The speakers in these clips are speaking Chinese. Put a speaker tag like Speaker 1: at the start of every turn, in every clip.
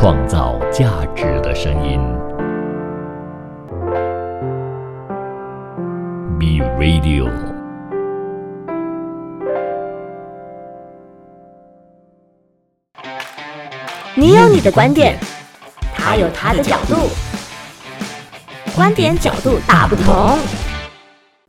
Speaker 1: 创造价值的声音。B Radio。
Speaker 2: 你有你的观点，他有他的角度，观点角度大不同。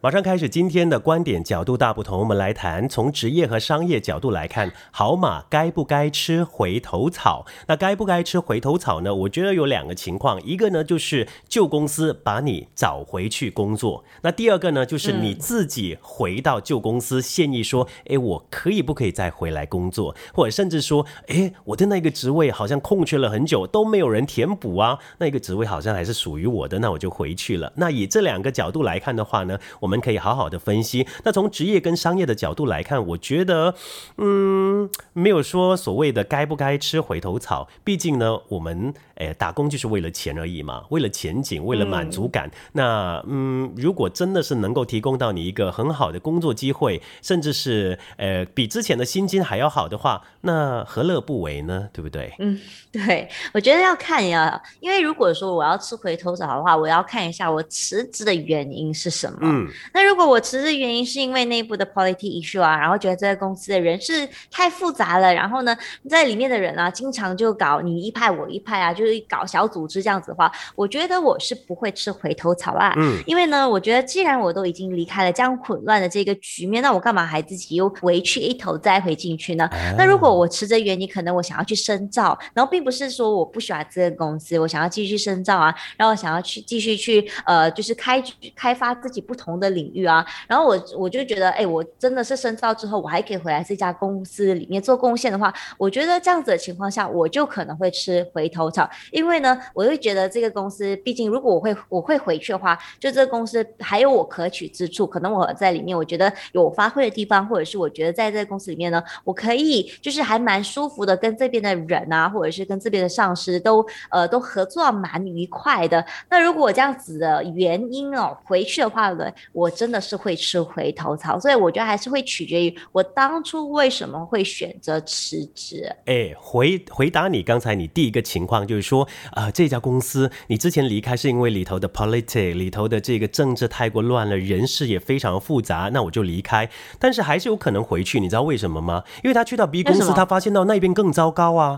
Speaker 3: 马上开始今天的观点角度大不同，我们来谈从职业和商业角度来看，好马该不该吃回头草？那该不该吃回头草呢？我觉得有两个情况，一个呢就是旧公司把你找回去工作，那第二个呢就是你自己回到旧公司，现役说，哎，我可以不可以再回来工作？或者甚至说，哎，我的那个职位好像空缺了很久都没有人填补啊，那个职位好像还是属于我的，那我就回去了。那以这两个角度来看的话呢，我们可以好好的分析。那从职业跟商业的角度来看，我觉得，嗯，没有说所谓的该不该吃回头草。毕竟呢，我们诶打工就是为了钱而已嘛，为了前景，为了满足感。那嗯，如果真的是能够提供到你一个很好的工作机会，甚至是呃比之前的薪金还要好的话，那何乐不为呢？对不对？
Speaker 4: 嗯，对，我觉得要看呀，因为如果说我要吃回头草的话，我要看一下我辞职的原因是什么。嗯，那如果我辞职原因是因为内部的 politics issue 啊，然后觉得这个公司的人事太复杂了，然后呢，在里面的人啊，经常就搞你一派我一派啊，就是搞小组织这样子的话，我觉得我是不会吃回头草啊。嗯，因为呢，我觉得既然我都已经离开了这样混乱的这个局面，那我干嘛还自己又回去一头栽回进去呢？那如果我辞职原因可能我想要去深造，然后并不是说我不喜欢这个公司，我想要继续深造啊，然后想要去继续去呃，就是开开发自己不同的领域啊。然后我我就觉得，哎，我真的是深造之后，我还可以回来这家公司里面做贡献的话，我觉得这样子的情况下，我就可能会吃回头草，因为呢，我会觉得这个公司，毕竟如果我会我会回去的话，就这个公司还有我可取之处，可能我在里面我觉得有发挥的地方，或者是我觉得在这个公司里面呢，我可以就是还蛮舒服的，跟这边的人啊，或者是跟这边的上司都呃都合作蛮愉快的。那如果这样子的原因哦回去的话呢，我真的是会吃回头草，所以我觉得还是会取决于我当初为什么会选择辞职。
Speaker 3: 哎，回回答你刚才你第一个情况就是说呃，这家公司你之前离开是因为里头的 politics 里头的这个政治太过乱了，人事也非常复杂，那我就离开。但是还是有可能回去，你知道为什么吗？因为他去到 B 公司，他发现到那边更糟糕啊。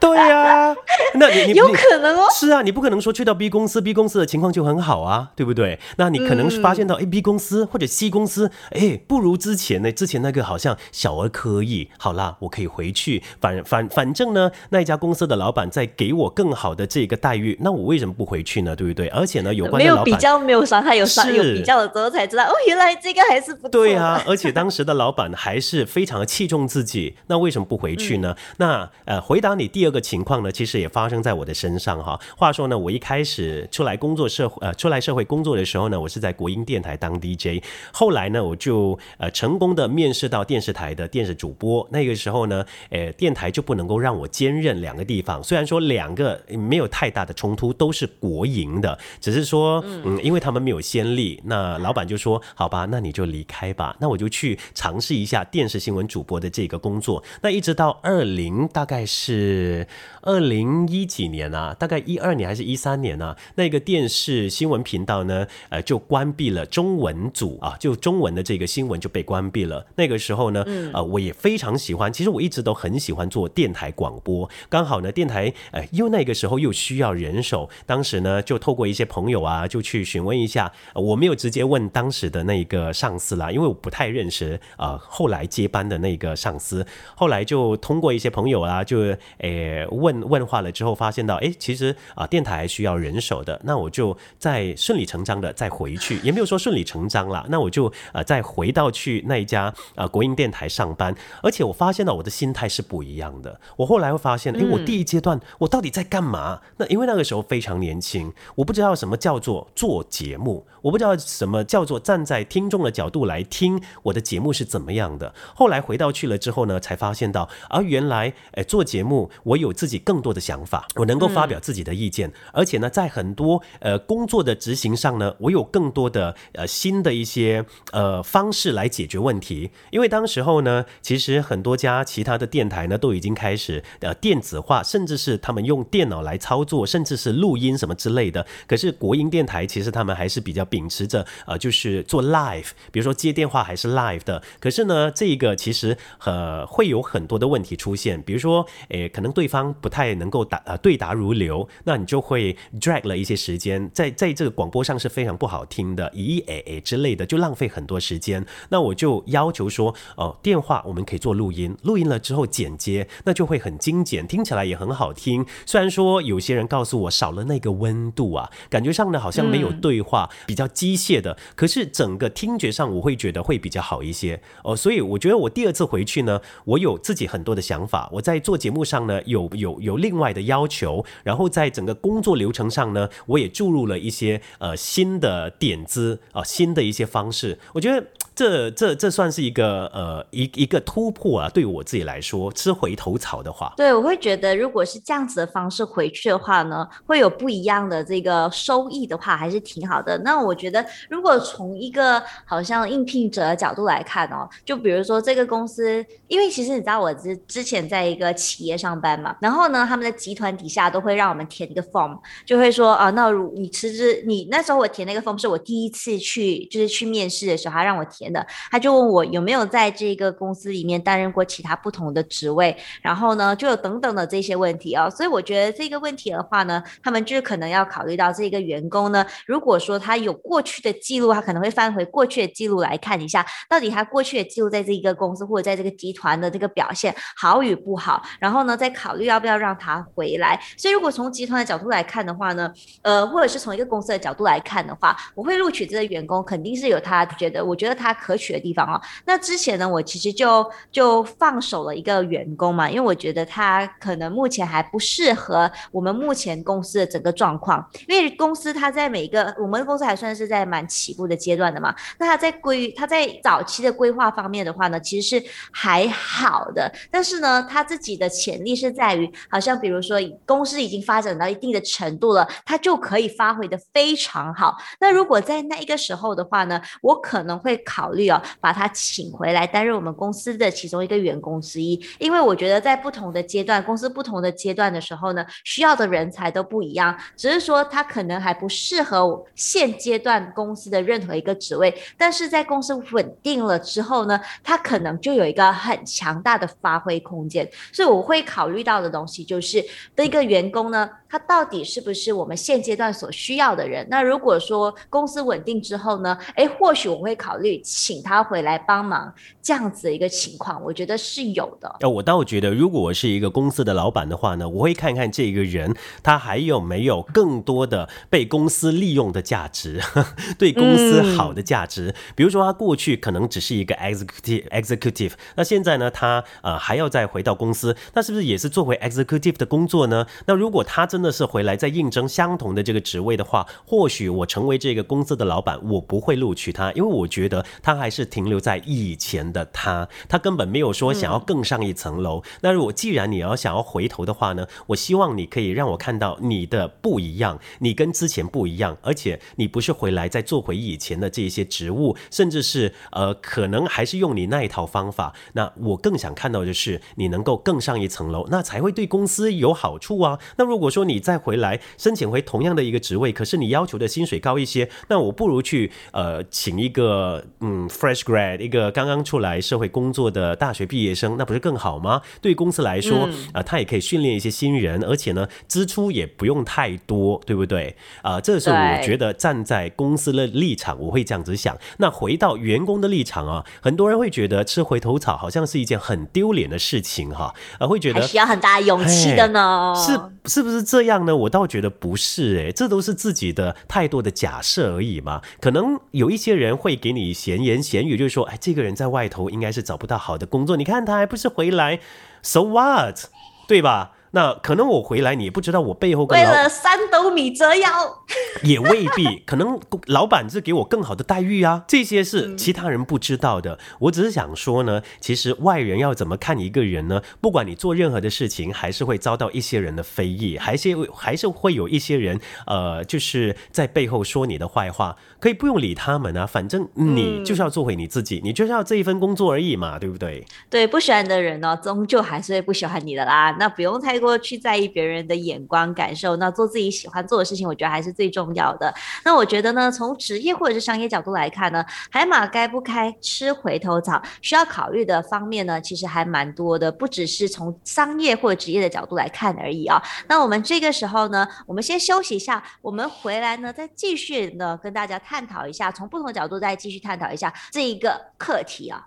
Speaker 3: 对呀，那你
Speaker 4: 有可能哦。
Speaker 3: 是啊，你不可能说去到 B 公司，B 公司的情况就很好啊，对不对？那你可能是发现到 A B 公司或者 C 公司，哎，不如之前呢，之前那个好像小儿科意。好啦，我可以回去，反反反正呢，那一家公司的老板在给我更好的这个待遇，那我为什么不回去呢？对不对？而且呢，有关
Speaker 4: 没有比较，没有伤害，有伤有比较了之后才知道，哦，原来这个还是不
Speaker 3: 对啊。而且当时的老板还是非常的器重自己，那为什么不回去呢？那呃，回答你第二个情况呢，其实也发生在我的身上哈。话说呢，我一开始出来工作社会呃出来社会工作的时候呢，我是在国营电台当 DJ，后来呢，我就呃成功的面试到电视台的电视主播。那个时候呢，呃，电台就不能够让我兼任两个地方，虽然说两个没有太大的冲突，都是国营的，只是说嗯，因为他们没有先例，那老板就说好吧，那你就离开吧。那我就去尝试一下电视新闻主播的这个工作。那一直到二零大概是二零一几年啊，大概一二年还是一三年啊，那个电视新闻频道呢，呃，就关闭了中文组啊，就中文的这个新闻就被关闭了。那个时候呢，呃，我也非常喜欢，其实我一直都很喜欢做电台广播。刚好呢，电台呃，因为那个时候又需要人手，当时呢，就透过一些朋友啊，就去询问一下。我没有直接问当时的那个上司啦，因为我不太认识啊，后来接班的那个上司。后来就通过一些朋友啊，就诶问问话了之后，发现到哎，其实啊，电台还需要人手的。那我就再顺理成章的再回去，也没有说顺理成章啦。那我就呃再回到去那一家啊国营电台上班。而且我发现到我的心态是不一样的。我后来会发现，诶，我第一阶段我到底在干嘛？那因为那个时候非常年轻，我不知道什么叫做做节目。我不知道什么叫做站在听众的角度来听我的节目是怎么样的。后来回到去了之后呢，才发现到，而原来，哎做节目我有自己更多的想法，我能够发表自己的意见，而且呢，在很多呃工作的执行上呢，我有更多的呃新的一些呃方式来解决问题。因为当时候呢，其实很多家其他的电台呢都已经开始呃电子化，甚至是他们用电脑来操作，甚至是录音什么之类的。可是国营电台其实他们还是比较秉持着呃就是做 live，比如说接电话还是 live 的。可是呢，这个其实呃会有很多的问题出现，比如说诶可能对方不太能够答呃对答如流，那你就会 drag 了一些时间，在在这个广播上是非常不好听的，咦诶诶之类的，就浪费很多时间。那我就要求说，哦，电话我们可以做录音，录音了之后剪接，那就会很精简，听起来也很好听。虽然说有些人告诉我少了那个温度啊，感觉上呢好像没有对话，比较机械的，可是整个听觉上我会觉得会比较好一些哦。所以我觉得我第二次回去呢，我有自己很多的想法，我在做节目上呢有有有另外的要求，然后在整个工作流程上呢，我也注入了一些呃新的点子啊，新的一些方式，我觉得。这这这算是一个呃一一个突破啊，对我自己来说，吃回头草的话，
Speaker 4: 对我会觉得，如果是这样子的方式回去的话呢，会有不一样的这个收益的话，还是挺好的。那我觉得，如果从一个好像应聘者的角度来看哦，就比如说这个公司，因为其实你知道我之之前在一个企业上班嘛，然后呢，他们的集团底下都会让我们填一个 form，就会说啊，那如你辞职，你那时候我填那个 form 是我第一次去，就是去面试的时候，他让我填。的，他就问我有没有在这个公司里面担任过其他不同的职位，然后呢，就有等等的这些问题啊，所以我觉得这个问题的话呢，他们就是可能要考虑到这个员工呢，如果说他有过去的记录，他可能会翻回过去的记录来看一下，到底他过去的记录在这一个公司或者在这个集团的这个表现好与不好，然后呢，再考虑要不要让他回来。所以如果从集团的角度来看的话呢，呃，或者是从一个公司的角度来看的话，我会录取这个员工，肯定是有他觉得，我觉得他。可取的地方哦。那之前呢，我其实就就放手了一个员工嘛，因为我觉得他可能目前还不适合我们目前公司的整个状况，因为公司他在每一个我们公司还算是在蛮起步的阶段的嘛，那他在规他在早期的规划方面的话呢，其实是还好的，但是呢，他自己的潜力是在于，好像比如说公司已经发展到一定的程度了，他就可以发挥的非常好。那如果在那一个时候的话呢，我可能会考。考虑哦，把他请回来担任我们公司的其中一个员工之一，因为我觉得在不同的阶段，公司不同的阶段的时候呢，需要的人才都不一样，只是说他可能还不适合现阶段公司的任何一个职位，但是在公司稳定了之后呢，他可能就有一个很强大的发挥空间，所以我会考虑到的东西就是的一个员工呢。他到底是不是我们现阶段所需要的人？那如果说公司稳定之后呢？诶，或许我会考虑请他回来帮忙，这样子的一个情况，我觉得是有的。
Speaker 3: 呃，我倒觉得，如果我是一个公司的老板的话呢，我会看看这个人他还有没有更多的被公司利用的价值，对公司好的价值。比如说，他过去可能只是一个 executive executive，那现在呢，他呃还要再回到公司，那是不是也是做回 executive 的工作呢？那如果他真的是回来再应征相同的这个职位的话，或许我成为这个公司的老板，我不会录取他，因为我觉得他还是停留在以前的他，他根本没有说想要更上一层楼。那如果既然你要想要回头的话呢，我希望你可以让我看到你的不一样，你跟之前不一样，而且你不是回来再做回以前的这些职务，甚至是呃可能还是用你那一套方法。那我更想看到的是你能够更上一层楼，那才会对公司有好处啊。那如果说你你再回来申请回同样的一个职位，可是你要求的薪水高一些，那我不如去呃请一个嗯 fresh grad 一个刚刚出来社会工作的大学毕业生，那不是更好吗？对公司来说啊，他也可以训练一些新人，而且呢支出也不用太多，对不对？啊，这是我觉得站在公司的立场，我会这样子想。那回到员工的立场啊，很多人会觉得吃回头草好像是一件很丢脸的事情哈，啊会觉得
Speaker 4: 需要很大勇气的呢，
Speaker 3: 是是不是这？样呢，我倒觉得不是诶，这都是自己的太多的假设而已嘛。可能有一些人会给你闲言闲语，就是说，哎，这个人在外头应该是找不到好的工作，你看他还不是回来，so what，对吧？那可能我回来你也不知道我背后
Speaker 4: 为了三斗米折腰，
Speaker 3: 也未必。可能老板是给我更好的待遇啊，这些是其他人不知道的。我只是想说呢，其实外人要怎么看一个人呢？不管你做任何的事情，还是会遭到一些人的非议，还是还是会有一些人呃，就是在背后说你的坏话。可以不用理他们啊，反正你就是要做回你自己，你就是要这一份工作而已嘛，对不对？
Speaker 4: 对，不喜欢的人呢，终究还是会不喜欢你的啦。那不用太过去在意别人的眼光感受，那做自己喜欢做的事情，我觉得还是最重要的。那我觉得呢，从职业或者是商业角度来看呢，海马该不该吃回头草，需要考虑的方面呢，其实还蛮多的，不只是从商业或者职业的角度来看而已啊。那我们这个时候呢，我们先休息一下，我们回来呢，再继续呢跟大家。探讨一下，从不同的角度再继续探讨一下这一个课题啊。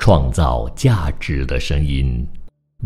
Speaker 1: 创造价值的声音。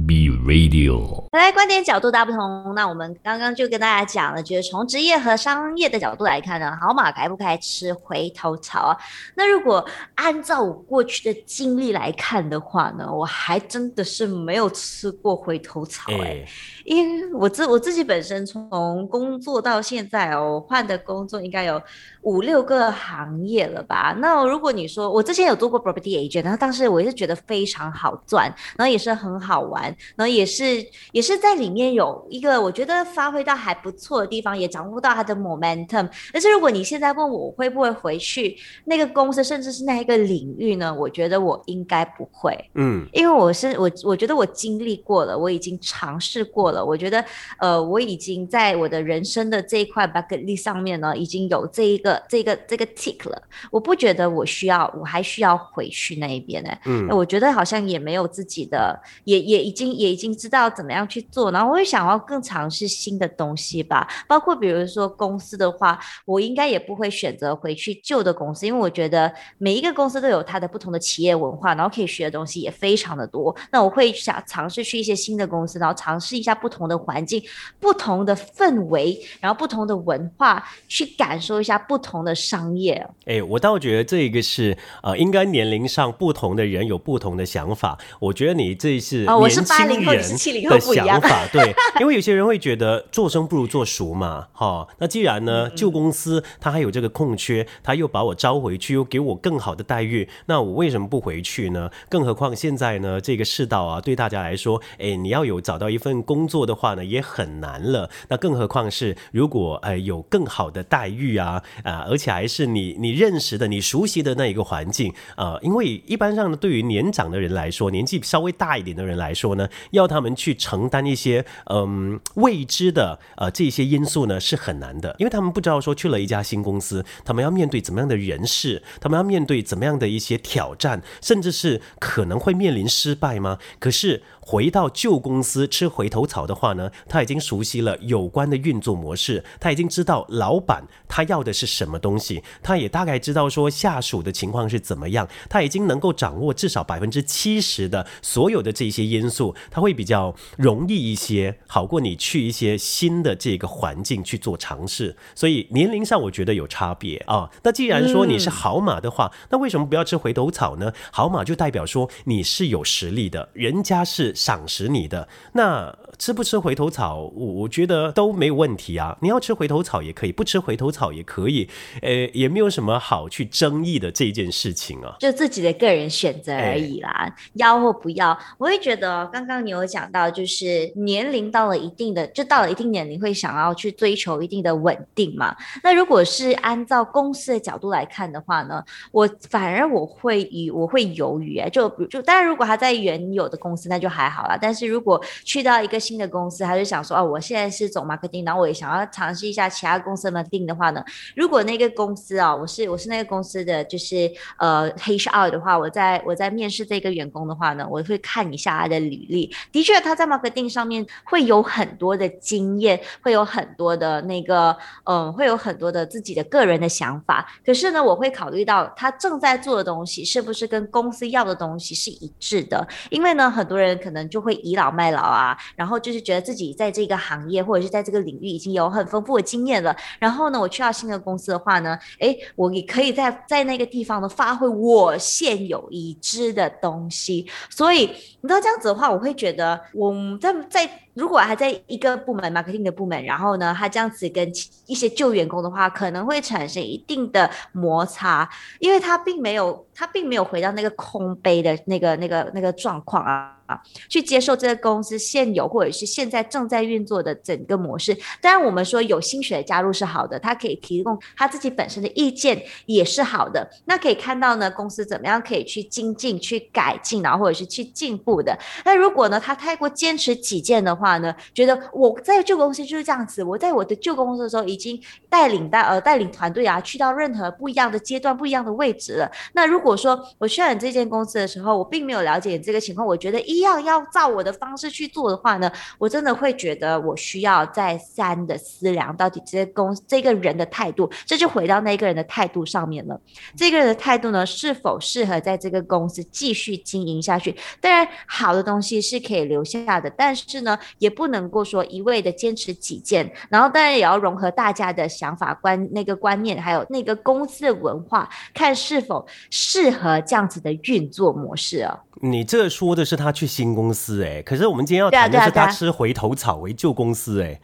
Speaker 1: ，B Radio。
Speaker 4: 来，观点角度大不同。那我们刚刚就跟大家讲了，就是从职业和商业的角度来看呢，好马该不该吃回头草啊？那如果按照我过去的经历来看的话呢，我还真的是没有吃过回头草哎。因为我自我自己本身从工作到现在哦，换的工作应该有五六个行业了吧？那如果你说我之前有做过 property agent，然后当时我也是觉得非常好赚，然后也是很好玩，然后也是也是在里面有一个我觉得发挥到还不错的地方，也掌握到它的 momentum。但是如果你现在问我会不会回去那个公司，甚至是那一个领域呢？我觉得我应该不会，嗯，因为我是我我觉得我经历过了，我已经尝试过。了，我觉得，呃，我已经在我的人生的这一块 bucket list 上面呢，已经有这一个、这个、这个 tick 了。我不觉得我需要，我还需要回去那一边呢。嗯，我觉得好像也没有自己的，也也已经也已经知道怎么样去做。然后我也想要更尝试新的东西吧，包括比如说公司的话，我应该也不会选择回去旧的公司，因为我觉得每一个公司都有它的不同的企业文化，然后可以学的东西也非常的多。那我会想尝试去一些新的公司，然后尝试一下。不同的环境、不同的氛围，然后不同的文化，去感受一下不同的商业。
Speaker 3: 哎，我倒觉得这个是呃，应该年龄上不同的人有不同的想法。我觉得你这是
Speaker 4: 哦，我是八零后，你是七零后，不一样。
Speaker 3: 对，因为有些人会觉得做生不如做熟嘛，哈。那既然呢，旧公司他还有这个空缺，他又把我招回去，又给我更好的待遇，那我为什么不回去呢？更何况现在呢，这个世道啊，对大家来说，哎，你要有找到一份工作。的话呢也很难了，那更何况是如果呃有更好的待遇啊啊，而且还是你你认识的、你熟悉的那一个环境啊，因为一般上呢，对于年长的人来说，年纪稍微大一点的人来说呢，要他们去承担一些嗯未知的呃这些因素呢是很难的，因为他们不知道说去了一家新公司，他们要面对怎么样的人事，他们要面对怎么样的一些挑战，甚至是可能会面临失败吗？可是。回到旧公司吃回头草的话呢，他已经熟悉了有关的运作模式，他已经知道老板他要的是什么东西，他也大概知道说下属的情况是怎么样，他已经能够掌握至少百分之七十的所有的这些因素，他会比较容易一些，好过你去一些新的这个环境去做尝试。所以年龄上我觉得有差别啊。那既然说你是好马的话，那为什么不要吃回头草呢？好马就代表说你是有实力的，人家是。赏识你的那。吃不吃回头草，我我觉得都没有问题啊。你要吃回头草也可以，不吃回头草也可以，呃，也没有什么好去争议的这件事情啊。
Speaker 4: 就自己的个人选择而已啦，要或不要。我会觉得刚刚你有讲到，就是年龄到了一定的，就到了一定年龄会想要去追求一定的稳定嘛。那如果是按照公司的角度来看的话呢，我反而我会以我会犹豫哎，就就当然如果他在原有的公司那就还好啦，但是如果去到一个新的公司，他就想说哦，我现在是走 marketing，然后我也想要尝试一下其他公司呢。定的话呢，如果那个公司啊，我是我是那个公司的就是呃 HR 的话，我在我在面试这个员工的话呢，我会看一下他的履履历。的确，他在 marketing 上面会有很多的经验，会有很多的那个，嗯，会有很多的自己的个人的想法。可是呢，我会考虑到他正在做的东西是不是跟公司要的东西是一致的。因为呢，很多人可能就会倚老卖老啊，然后就是觉得自己在这个行业或者是在这个领域已经有很丰富的经验了。然后呢，我去到新的公司的话呢，哎，我也可以在在那个地方呢发挥我现有已知的东西。所以你知道这样子的话，我会觉得我在在。如果还在一个部门，marketing 的部门，然后呢，他这样子跟一些旧员工的话，可能会产生一定的摩擦，因为他并没有，他并没有回到那个空杯的那个、那个、那个状况啊。啊，去接受这个公司现有或者是现在正在运作的整个模式。当然，我们说有新血的加入是好的，他可以提供他自己本身的意见也是好的。那可以看到呢，公司怎么样可以去精进、去改进，然后或者是去进步的。那如果呢，他太过坚持己见的话话呢，觉得我在旧公司就是这样子，我在我的旧公司的时候已经带领带呃带领团队啊，去到任何不一样的阶段、不一样的位置了。那如果说我需要你这间公司的时候，我并没有了解这个情况，我觉得一。样要照我的方式去做的话呢，我真的会觉得我需要再三的思量，到底这个公这个人的态度，这就回到那个人的态度上面了。这个人的态度呢，是否适合在这个公司继续经营下去？当然，好的东西是可以留下的，但是呢，也不能够说一味的坚持己见。然后，当然也要融合大家的想法观、那个观念，还有那个公司的文化，看是否适合这样子的运作模式哦。
Speaker 3: 你这说的是他去新公司哎，可是我们今天要谈的是他吃回头草回旧公司哎。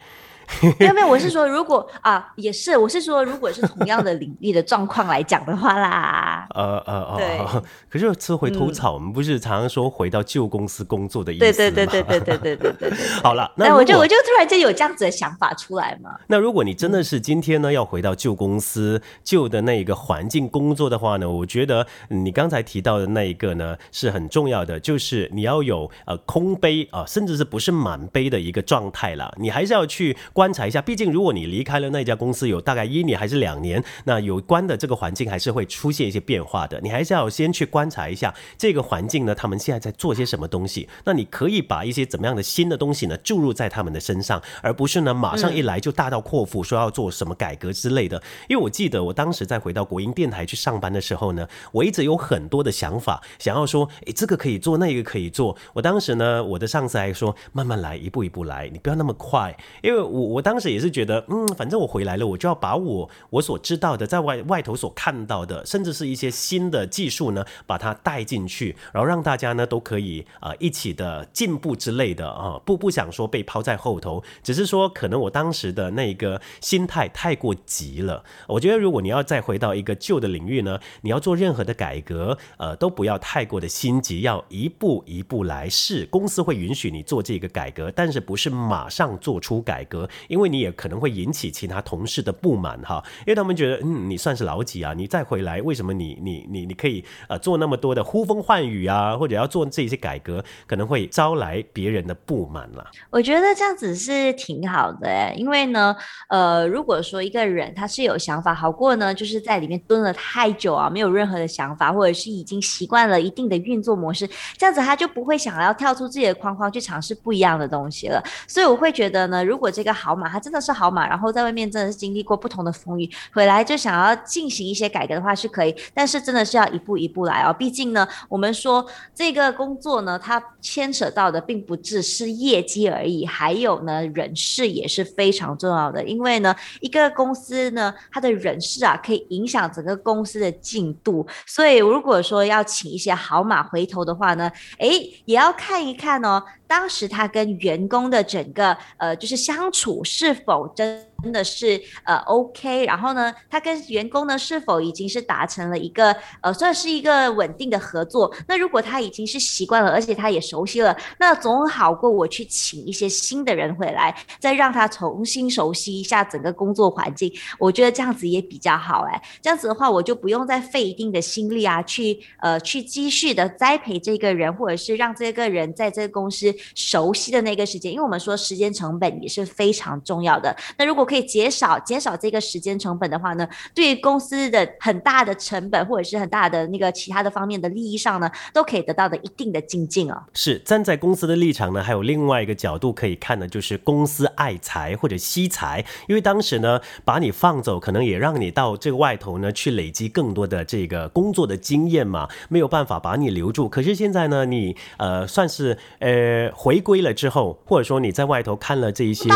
Speaker 4: 没有没有，我是说，如果啊，也是，我是说，如果是同样的领域的状况来讲的话啦，
Speaker 3: 呃 呃呃，可是吃回头草，我们不是常常说回到旧公司工作的意思吗？
Speaker 4: 对对对对对对对对对。
Speaker 3: 好了，
Speaker 4: 那我就我就突然间有这样子的想法出来嘛。
Speaker 3: 那如果你真的是今天呢要回到旧公司旧的那一个环境工作的话呢，我觉得你刚才提到的那一个呢是很重要的，就是你要有呃空杯啊，甚至是不是满杯的一个状态了，你还是要去。观察一下，毕竟如果你离开了那家公司有大概一年还是两年，那有关的这个环境还是会出现一些变化的。你还是要先去观察一下这个环境呢，他们现在在做些什么东西。那你可以把一些怎么样的新的东西呢注入在他们的身上，而不是呢马上一来就大刀阔斧说要做什么改革之类的。因为我记得我当时在回到国营电台去上班的时候呢，我一直有很多的想法，想要说，诶，这个可以做，那个可以做。我当时呢，我的上司还说，慢慢来，一步一步来，你不要那么快，因为我。我当时也是觉得，嗯，反正我回来了，我就要把我我所知道的，在外外头所看到的，甚至是一些新的技术呢，把它带进去，然后让大家呢都可以啊一起的进步之类的啊，不不想说被抛在后头，只是说可能我当时的那个心态太过急了。我觉得如果你要再回到一个旧的领域呢，你要做任何的改革，呃，都不要太过的心急，要一步一步来试。公司会允许你做这个改革，但是不是马上做出改革。因为你也可能会引起其他同事的不满哈，因为他们觉得嗯你算是老几啊，你再回来为什么你你你你可以呃做那么多的呼风唤雨啊，或者要做这些改革，可能会招来别人的不满了。
Speaker 4: 我觉得这样子是挺好的哎，因为呢呃如果说一个人他是有想法，好过呢就是在里面蹲了太久啊，没有任何的想法，或者是已经习惯了一定的运作模式，这样子他就不会想要跳出自己的框框去尝试不一样的东西了。所以我会觉得呢，如果这个好。马，他真的是好马，然后在外面真的是经历过不同的风雨，回来就想要进行一些改革的话是可以，但是真的是要一步一步来哦。毕竟呢，我们说这个工作呢，它牵扯到的并不只是业绩而已，还有呢人事也是非常重要的。因为呢，一个公司呢，它的人事啊，可以影响整个公司的进度。所以如果说要请一些好马回头的话呢，诶，也要看一看哦。当时他跟员工的整个呃，就是相处是否真。真的是呃 OK，然后呢，他跟员工呢是否已经是达成了一个呃算是一个稳定的合作？那如果他已经是习惯了，而且他也熟悉了，那总好过我去请一些新的人回来，再让他重新熟悉一下整个工作环境。我觉得这样子也比较好哎，这样子的话我就不用再费一定的心力啊，去呃去继续的栽培这个人，或者是让这个人在这个公司熟悉的那个时间，因为我们说时间成本也是非常重要的。那如果可以减少减少这个时间成本的话呢，对于公司的很大的成本或者是很大的那个其他的方面的利益上呢，都可以得到的一定的精进哦。
Speaker 3: 是站在公司的立场呢，还有另外一个角度可以看的，就是公司爱财或者惜财，因为当时呢把你放走，可能也让你到这个外头呢去累积更多的这个工作的经验嘛，没有办法把你留住。可是现在呢，你呃算是呃回归了之后，或者说你在外头看了这一些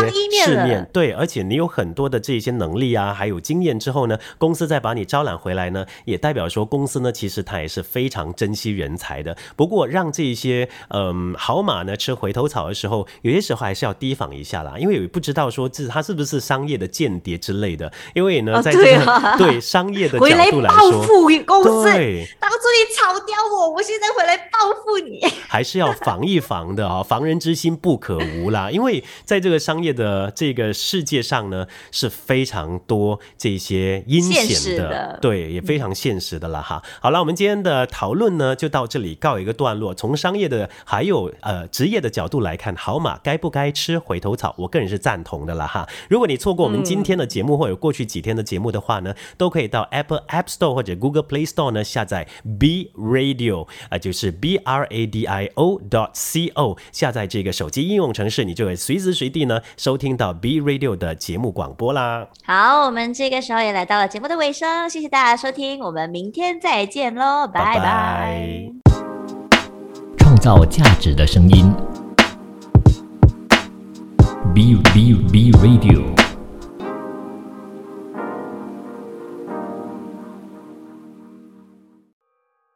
Speaker 3: 世面，对，而且你有很多的这些能力啊，还有经验之后呢，公司再把你招揽回来呢，也代表说公司呢其实它也是非常珍惜人才的。不过让这些嗯好马呢吃回头草的时候，有些时候还是要提防一下啦，因为不知道说这他是不是商业的间谍之类的。因为呢，在这个对 商业的角度来说，
Speaker 4: 报复公司，当初你炒掉我，我现在回来报复你，
Speaker 3: 还是要防一防的啊！防人之心不可无啦。因为在这个商业的这个世界上呢，是非常多这些阴险的，对，也非常现实的了哈。好了，我们今天的讨论呢，就到这里告一个段落。从商业的还有呃职业的角度来看，好马该不该吃回头草？我个人是赞同的了哈。如果你错过我们今天的节目，或者过去几天的节目的话呢，都可以到 Apple App Store 或者 Google Play Store 呢下载 B Radio 啊，就是 B R A D I O dot C O，下载这个手机应用程式，你就会随时随地呢收听到 B Radio 的节目广播啦。
Speaker 4: 好，我们这个时候也来到了节目的尾声，谢谢大家收听，我们明天再见喽，拜拜。
Speaker 1: 创造价值的声音，B B B Radio。